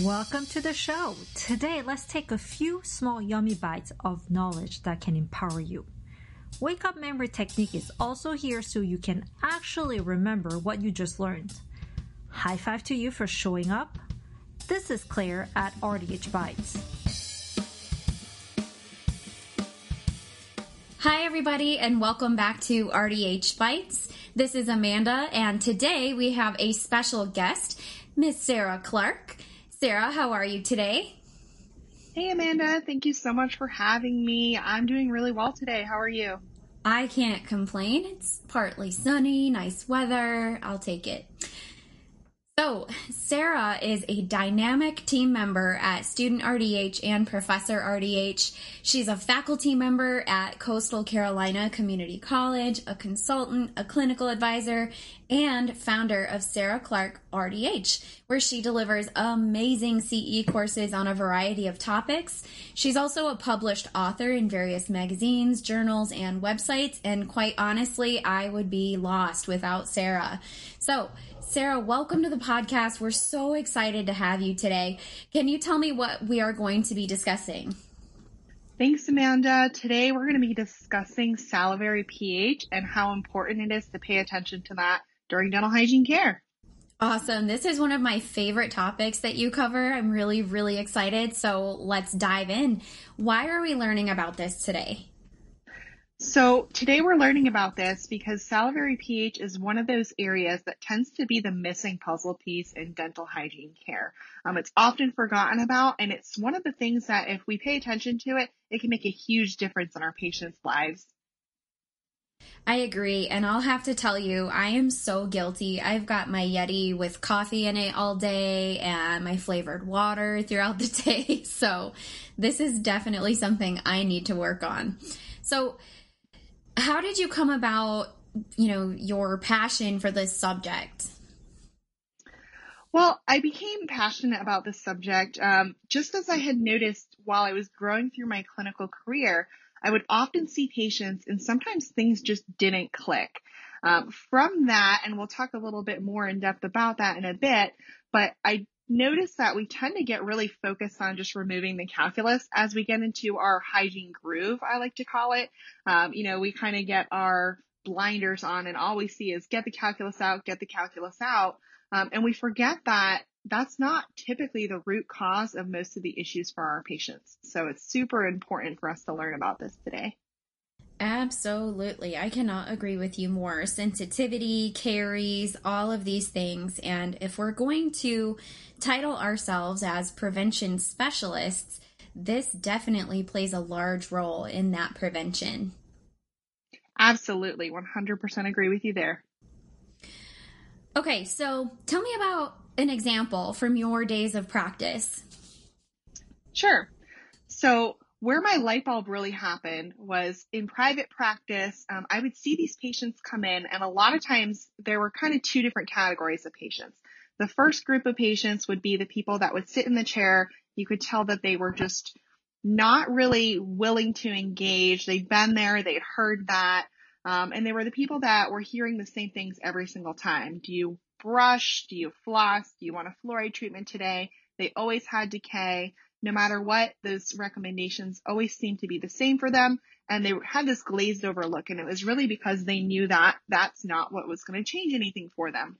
Welcome to the show. Today, let's take a few small yummy bites of knowledge that can empower you. Wake up memory technique is also here so you can actually remember what you just learned. High five to you for showing up. This is Claire at RDH Bites. Hi, everybody, and welcome back to RDH Bites. This is Amanda, and today we have a special guest, Miss Sarah Clark. Sarah, how are you today? Hey, Amanda. Thank you so much for having me. I'm doing really well today. How are you? I can't complain. It's partly sunny, nice weather. I'll take it. So, Sarah is a dynamic team member at Student RDH and Professor RDH. She's a faculty member at Coastal Carolina Community College, a consultant, a clinical advisor, and founder of Sarah Clark RDH, where she delivers amazing CE courses on a variety of topics. She's also a published author in various magazines, journals, and websites, and quite honestly, I would be lost without Sarah. So, Sarah, welcome to the podcast. We're so excited to have you today. Can you tell me what we are going to be discussing? Thanks, Amanda. Today we're going to be discussing salivary pH and how important it is to pay attention to that during dental hygiene care. Awesome. This is one of my favorite topics that you cover. I'm really, really excited. So let's dive in. Why are we learning about this today? So today we're learning about this because salivary pH is one of those areas that tends to be the missing puzzle piece in dental hygiene care. Um, it's often forgotten about and it's one of the things that if we pay attention to it, it can make a huge difference in our patients' lives. I agree. And I'll have to tell you, I am so guilty. I've got my Yeti with coffee in it all day and my flavored water throughout the day. So this is definitely something I need to work on. So how did you come about, you know, your passion for this subject? Well, I became passionate about this subject um, just as I had noticed while I was growing through my clinical career. I would often see patients and sometimes things just didn't click. Um, from that, and we'll talk a little bit more in depth about that in a bit, but I notice that we tend to get really focused on just removing the calculus as we get into our hygiene groove, I like to call it. Um, you know, we kind of get our blinders on and all we see is get the calculus out, get the calculus out. Um, and we forget that that's not typically the root cause of most of the issues for our patients. So it's super important for us to learn about this today. Absolutely. I cannot agree with you more. Sensitivity, caries all of these things. And if we're going to title ourselves as prevention specialists, this definitely plays a large role in that prevention. Absolutely. 100% agree with you there. Okay, so tell me about an example from your days of practice. Sure. So, where my light bulb really happened was in private practice. Um, I would see these patients come in, and a lot of times there were kind of two different categories of patients. The first group of patients would be the people that would sit in the chair. You could tell that they were just not really willing to engage. They'd been there, they'd heard that, um, and they were the people that were hearing the same things every single time. Do you brush? Do you floss? Do you want a fluoride treatment today? They always had decay no matter what, those recommendations always seemed to be the same for them. And they had this glazed over look. And it was really because they knew that that's not what was going to change anything for them.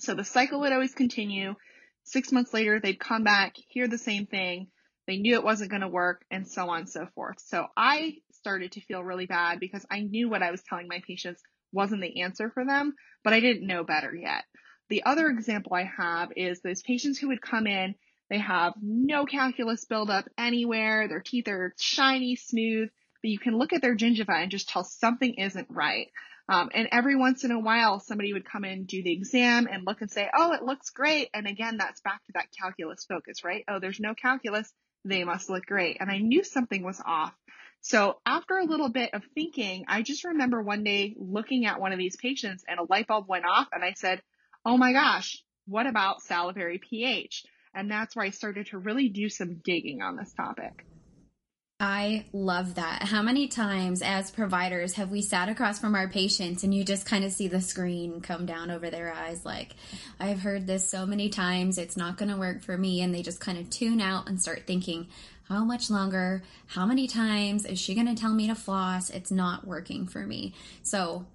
So the cycle would always continue. Six months later, they'd come back, hear the same thing. They knew it wasn't going to work and so on and so forth. So I started to feel really bad because I knew what I was telling my patients wasn't the answer for them, but I didn't know better yet. The other example I have is those patients who would come in they have no calculus buildup anywhere. Their teeth are shiny, smooth, but you can look at their gingiva and just tell something isn't right. Um, and every once in a while, somebody would come in, do the exam and look and say, oh, it looks great. And again, that's back to that calculus focus, right? Oh, there's no calculus. They must look great. And I knew something was off. So after a little bit of thinking, I just remember one day looking at one of these patients and a light bulb went off and I said, oh my gosh, what about salivary pH? And that's where I started to really do some digging on this topic. I love that. How many times as providers have we sat across from our patients and you just kind of see the screen come down over their eyes like, I've heard this so many times, it's not going to work for me. And they just kind of tune out and start thinking, how much longer? How many times? Is she going to tell me to floss? It's not working for me. So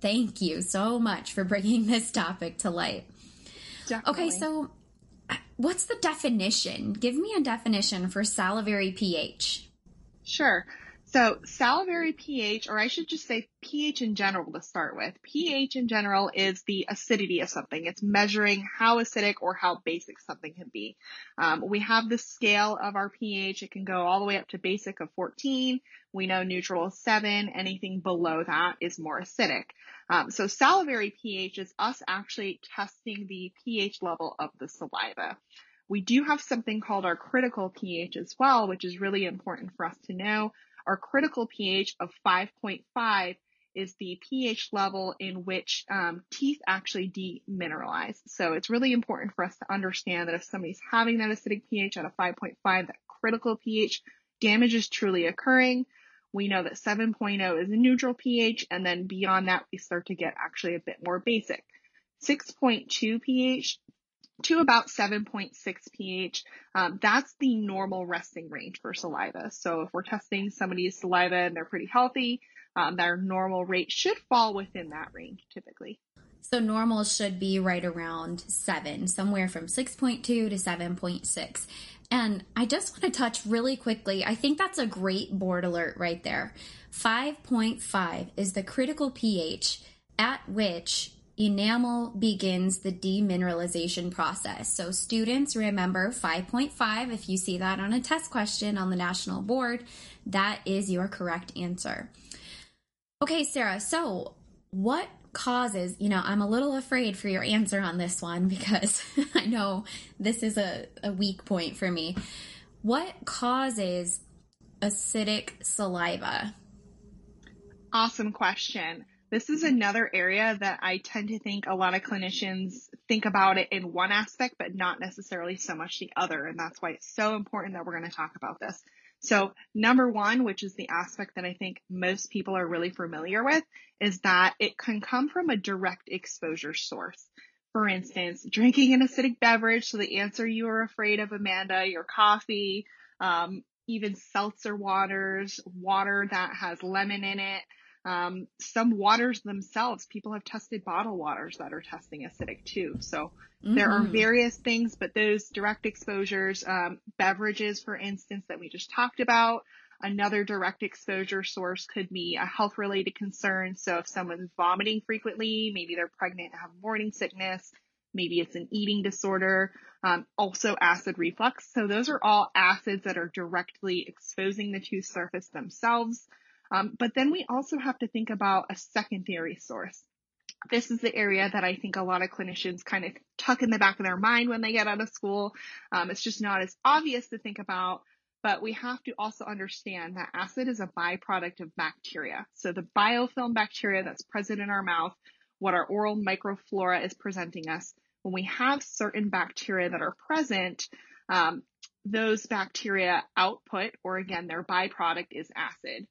thank you so much for bringing this topic to light. Definitely. Okay, so what's the definition? Give me a definition for salivary pH. Sure. So salivary pH, or I should just say pH in general to start with. pH in general is the acidity of something. It's measuring how acidic or how basic something can be. Um, we have the scale of our pH. It can go all the way up to basic of 14. We know neutral is 7. Anything below that is more acidic. Um, so salivary pH is us actually testing the pH level of the saliva. We do have something called our critical pH as well, which is really important for us to know. Our critical pH of 5.5 is the pH level in which um, teeth actually demineralize. So it's really important for us to understand that if somebody's having that acidic pH at a 5.5, that critical pH damage is truly occurring. We know that 7.0 is a neutral pH, and then beyond that, we start to get actually a bit more basic. 6.2 pH to about 7.6 pH. Um, that's the normal resting range for saliva. So if we're testing somebody's saliva and they're pretty healthy, um, their normal rate should fall within that range typically. So normal should be right around 7, somewhere from 6.2 to 7.6. And I just want to touch really quickly. I think that's a great board alert right there. 5.5 is the critical pH at which enamel begins the demineralization process. So students remember 5.5 if you see that on a test question on the national board, that is your correct answer. Okay, Sarah, so what causes, you know, I'm a little afraid for your answer on this one because I know this is a, a weak point for me. What causes acidic saliva? Awesome question. This is another area that I tend to think a lot of clinicians think about it in one aspect, but not necessarily so much the other. And that's why it's so important that we're going to talk about this. So number one, which is the aspect that I think most people are really familiar with, is that it can come from a direct exposure source. For instance, drinking an acidic beverage. So the answer you are afraid of, Amanda, your coffee, um, even seltzer waters, water that has lemon in it, um, some waters themselves, people have tested bottled waters that are testing acidic too. So mm-hmm. there are mm-hmm. various things, but those direct exposures, um, beverages, for instance, that we just talked about, another direct exposure source could be a health related concern. So if someone's vomiting frequently, maybe they're pregnant and have morning sickness, maybe it's an eating disorder, um, also acid reflux. So those are all acids that are directly exposing the tooth surface themselves. Um, but then we also have to think about a secondary source. This is the area that I think a lot of clinicians kind of tuck in the back of their mind when they get out of school. Um, it's just not as obvious to think about, but we have to also understand that acid is a byproduct of bacteria. So the biofilm bacteria that's present in our mouth, what our oral microflora is presenting us, when we have certain bacteria that are present, um, those bacteria output, or again, their byproduct is acid.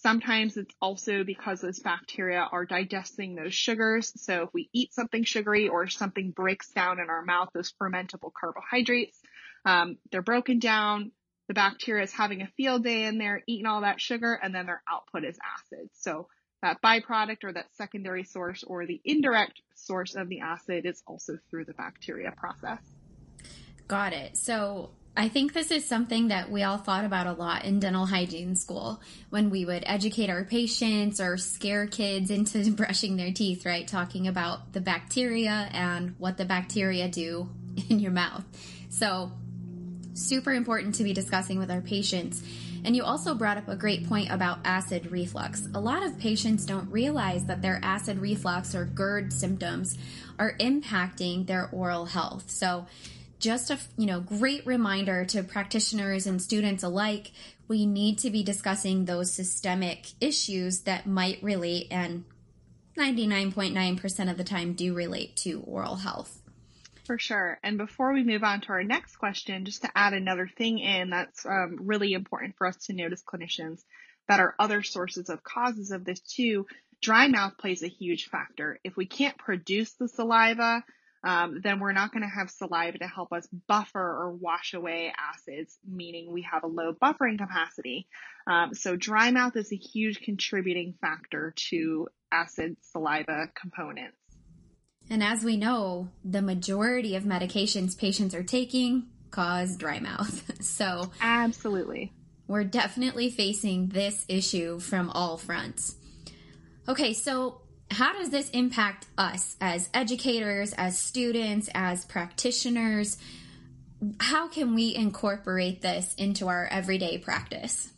Sometimes it's also because those bacteria are digesting those sugars. So if we eat something sugary or something breaks down in our mouth, those fermentable carbohydrates, um, they're broken down. The bacteria is having a field day in there, eating all that sugar, and then their output is acid. So that byproduct or that secondary source or the indirect source of the acid is also through the bacteria process. Got it. So I think this is something that we all thought about a lot in dental hygiene school when we would educate our patients or scare kids into brushing their teeth, right? Talking about the bacteria and what the bacteria do in your mouth. So, super important to be discussing with our patients. And you also brought up a great point about acid reflux. A lot of patients don't realize that their acid reflux or GERD symptoms are impacting their oral health. So, just a you know great reminder to practitioners and students alike we need to be discussing those systemic issues that might relate and 99.9% of the time do relate to oral health For sure. And before we move on to our next question, just to add another thing in that's um, really important for us to notice clinicians that are other sources of causes of this too. Dry mouth plays a huge factor. If we can't produce the saliva, um, then we're not going to have saliva to help us buffer or wash away acids, meaning we have a low buffering capacity. Um, so dry mouth is a huge contributing factor to acid saliva components. And as we know, the majority of medications patients are taking cause dry mouth. so absolutely. We're definitely facing this issue from all fronts. Okay, so how does this impact us as educators, as students, as practitioners? How can we incorporate this into our everyday practice?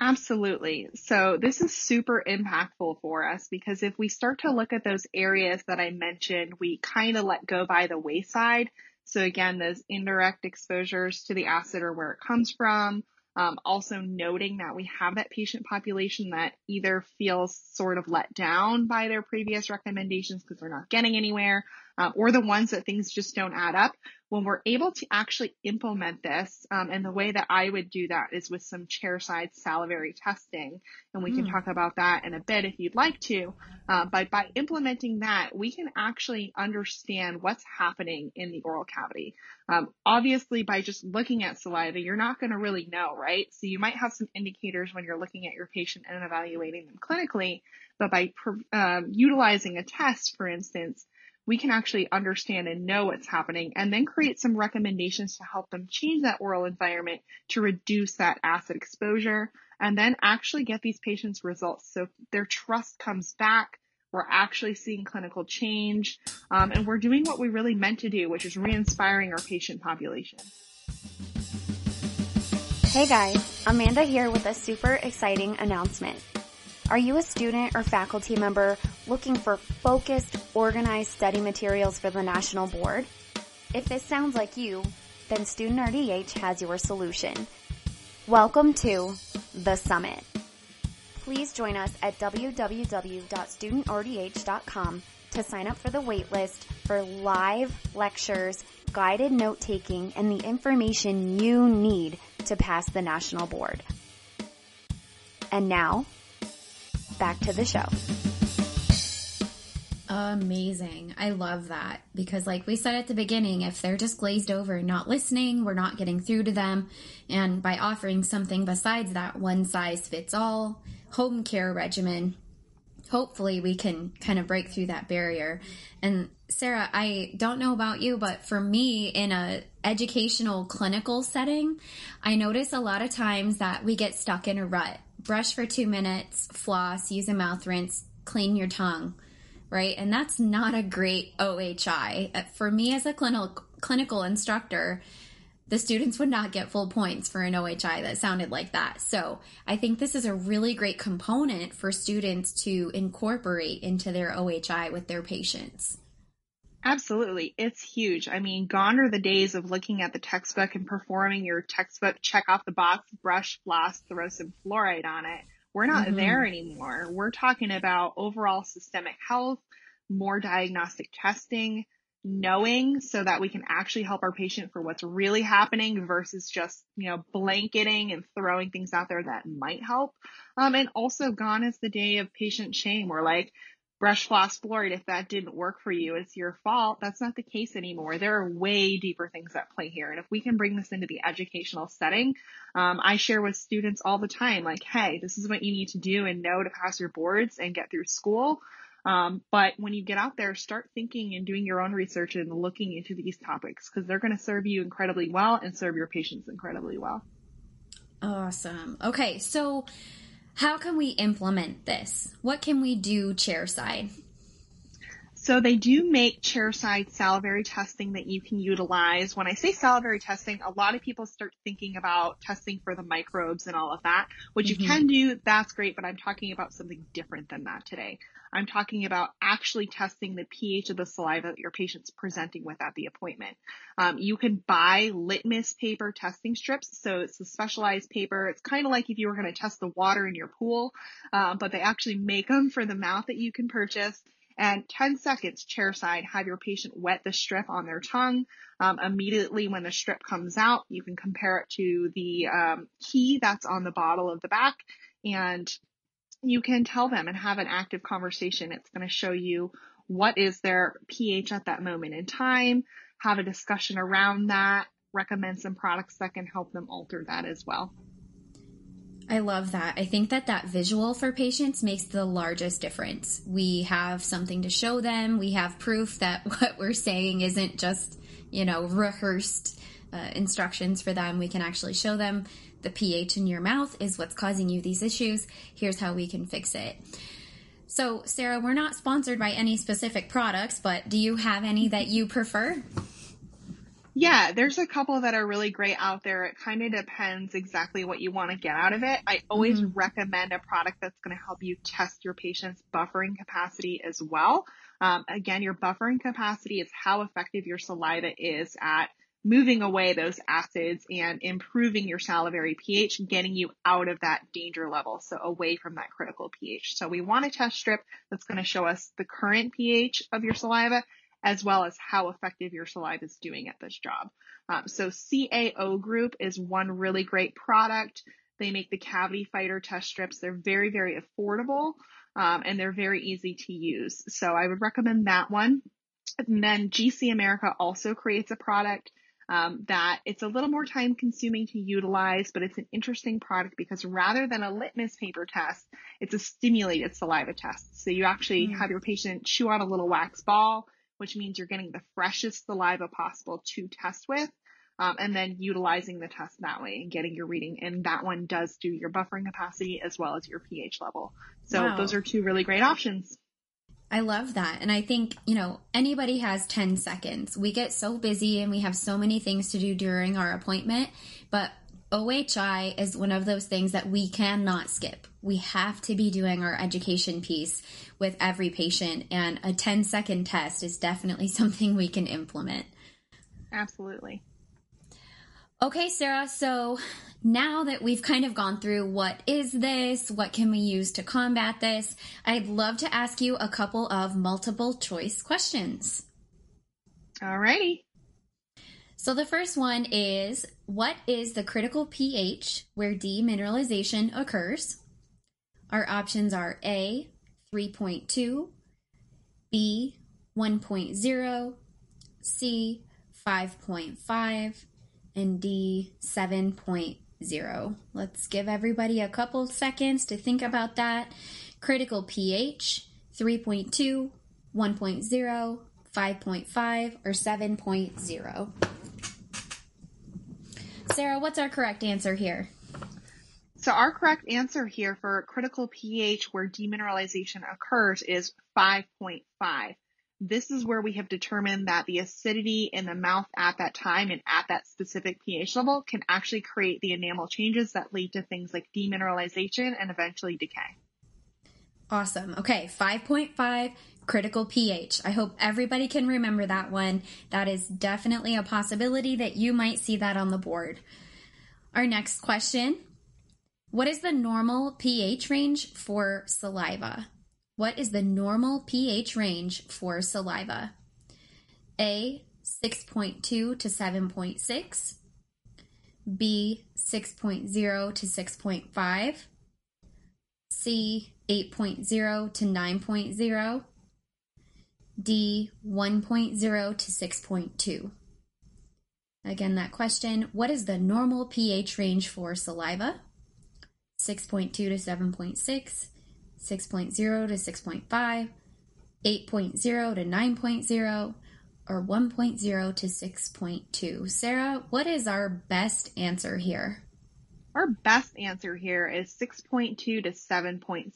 Absolutely. So this is super impactful for us because if we start to look at those areas that I mentioned, we kind of let go by the wayside. So again, those indirect exposures to the acid or where it comes from, um, also noting that we have that patient population that either feels sort of let down by their previous recommendations because they're not getting anywhere, uh, or the ones that things just don't add up. When we're able to actually implement this, um, and the way that I would do that is with some chairside salivary testing, and we mm. can hmm. talk about that in a bit if you'd like to. Uh, but by implementing that, we can actually understand what's happening in the oral cavity. Um, obviously, by just looking at saliva, you're not going to really know, right? So you might have some indicators when you're looking at your patient and evaluating them clinically, but by um, utilizing a test, for instance, we can actually understand and know what's happening and then create some recommendations to help them change that oral environment to reduce that acid exposure and then actually get these patients results. So their trust comes back. We're actually seeing clinical change, um, and we're doing what we really meant to do, which is re-inspiring our patient population. Hey guys, Amanda here with a super exciting announcement. Are you a student or faculty member looking for focused, organized study materials for the National Board? If this sounds like you, then Student RDH has your solution. Welcome to The Summit. Please join us at www.studentrdh.com to sign up for the waitlist for live lectures, guided note taking, and the information you need to pass the National Board. And now, back to the show. Amazing. I love that because like we said at the beginning, if they're just glazed over and not listening, we're not getting through to them. And by offering something besides that one size fits all home care regimen, hopefully we can kind of break through that barrier. And Sarah, I don't know about you, but for me in a educational clinical setting, I notice a lot of times that we get stuck in a rut brush for two minutes, floss, use a mouth rinse, clean your tongue, right? And that's not a great OHI. Uh, for me as a clinical clinical instructor, the students would not get full points for an OHI that sounded like that. So I think this is a really great component for students to incorporate into their OHI with their patients. Absolutely. It's huge. I mean, gone are the days of looking at the textbook and performing your textbook check off the box, brush, floss, throw some fluoride on it. We're not mm-hmm. there anymore. We're talking about overall systemic health, more diagnostic testing, knowing so that we can actually help our patient for what's really happening versus just, you know, blanketing and throwing things out there that might help. Um, and also gone is the day of patient shame. We're like, brush floss fluoride if that didn't work for you it's your fault. That's not the case anymore. There are way deeper things at play here. And if we can bring this into the educational setting um, i share with students all the time like hey this is what you need to do and know to pass your boards and get through school. Um, but when you get out there start thinking and doing your own research and looking into these topics because they're going to serve you incredibly well and serve your patients incredibly well. Awesome. Okay so how can we implement this? What can we do chairside? So they do make chairside salivary testing that you can utilize. When I say salivary testing, a lot of people start thinking about testing for the microbes and all of that, which mm-hmm. you can do. That's great, but I'm talking about something different than that today. I'm talking about actually testing the pH of the saliva that your patient's presenting with at the appointment. Um, you can buy litmus paper testing strips. So it's a specialized paper. It's kind of like if you were going to test the water in your pool, uh, but they actually make them for the mouth that you can purchase And 10 seconds chair side, have your patient wet the strip on their tongue. Um, immediately when the strip comes out, you can compare it to the um, key that's on the bottle of the back and you can tell them and have an active conversation. It's going to show you what is their pH at that moment in time, have a discussion around that, recommend some products that can help them alter that as well. I love that. I think that that visual for patients makes the largest difference. We have something to show them. We have proof that what we're saying isn't just, you know, rehearsed uh, instructions for them. We can actually show them the pH in your mouth is what's causing you these issues. Here's how we can fix it. So, Sarah, we're not sponsored by any specific products, but do you have any that you prefer? Yeah, there's a couple that are really great out there. It kind of depends exactly what you want to get out of it. I always mm-hmm. recommend a product that's going to help you test your patient's buffering capacity as well. Um, again, your buffering capacity is how effective your saliva is at moving away those acids and improving your salivary pH, getting you out of that danger level. So away from that critical pH. So we want a test strip that's going to show us the current pH of your saliva as well as how effective your saliva is doing at this job. Um, so CAO Group is one really great product. They make the cavity fighter test strips. They're very, very affordable um, and they're very easy to use. So I would recommend that one. And then GC America also creates a product um, that it's a little more time consuming to utilize, but it's an interesting product because rather than a litmus paper test, it's a stimulated saliva test. So you actually mm. have your patient chew on a little wax ball which means you're getting the freshest saliva possible to test with. Um, and then utilizing the test that way and getting your reading. And that one does do your buffering capacity as well as your pH level. So wow. those are two really great options. I love that. And I think, you know, anybody has 10 seconds. We get so busy and we have so many things to do during our appointment, but OHI is one of those things that we cannot skip. We have to be doing our education piece with every patient, and a 10 second test is definitely something we can implement. Absolutely. Okay, Sarah, so now that we've kind of gone through what is this, what can we use to combat this, I'd love to ask you a couple of multiple choice questions. Alrighty. So the first one is what is the critical pH where demineralization occurs? Our options are A, 3.2, B, 1.0, C, 5.5, and D, 7.0. Let's give everybody a couple seconds to think about that. Critical pH, 3.2, 1.0, 5.5, or 7.0. Sarah, what's our correct answer here? So our correct answer here for critical pH where demineralization occurs is 5.5. This is where we have determined that the acidity in the mouth at that time and at that specific pH level can actually create the enamel changes that lead to things like demineralization and eventually decay. Awesome. Okay, 5.5 critical pH. I hope everybody can remember that one. That is definitely a possibility that you might see that on the board. Our next question What is the normal pH range for saliva? What is the normal pH range for saliva? A 6.2 to 7.6, B 6.0 to 6.5, C 8.0 to 9.0, D 1.0 to 6.2. Again, that question what is the normal pH range for saliva? 6.2 to 7.6, 6.0 to 6.5, 8.0 to 9.0, or 1.0 to 6.2. Sarah, what is our best answer here? Our best answer here is 6.2 to 7.6.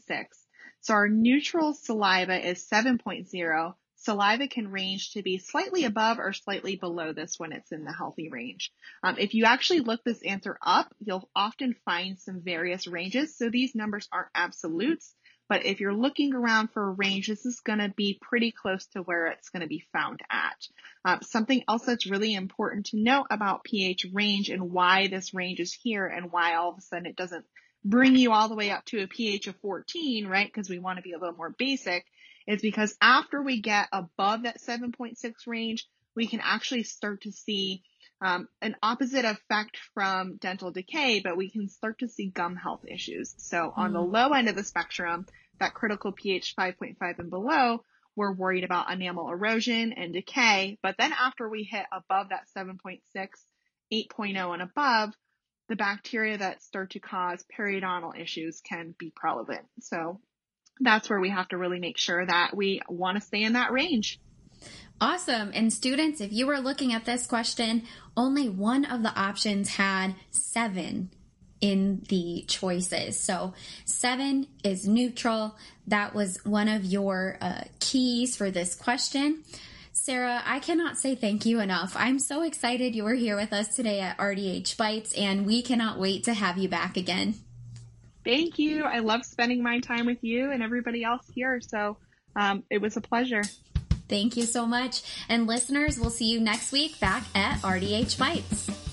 So our neutral saliva is 7.0 saliva can range to be slightly above or slightly below this when it's in the healthy range. Um, if you actually look this answer up, you'll often find some various ranges. So these numbers aren't absolutes, but if you're looking around for a range, this is going to be pretty close to where it's going to be found at. Um, something else that's really important to note about pH range and why this range is here and why all of a sudden it doesn't bring you all the way up to a pH of 14, right? Because we want to be a little more basic is because after we get above that 7.6 range, we can actually start to see um, an opposite effect from dental decay, but we can start to see gum health issues. So on the mm. low end of the spectrum, that critical pH 5.5 and below, we're worried about enamel erosion and decay. But then after we hit above that 7.6, 8.0 and above, the bacteria that start to cause periodontal issues can be prevalent. So that's where we have to really make sure that we want to stay in that range. Awesome. And students, if you were looking at this question, only one of the options had seven in the choices. So seven is neutral. That was one of your uh, keys for this question. Sarah, I cannot say thank you enough. I'm so excited you were here with us today at RDH Bites, and we cannot wait to have you back again. Thank you. I love spending my time with you and everybody else here. So um, it was a pleasure. Thank you so much. And listeners, we'll see you next week back at RDH Bites.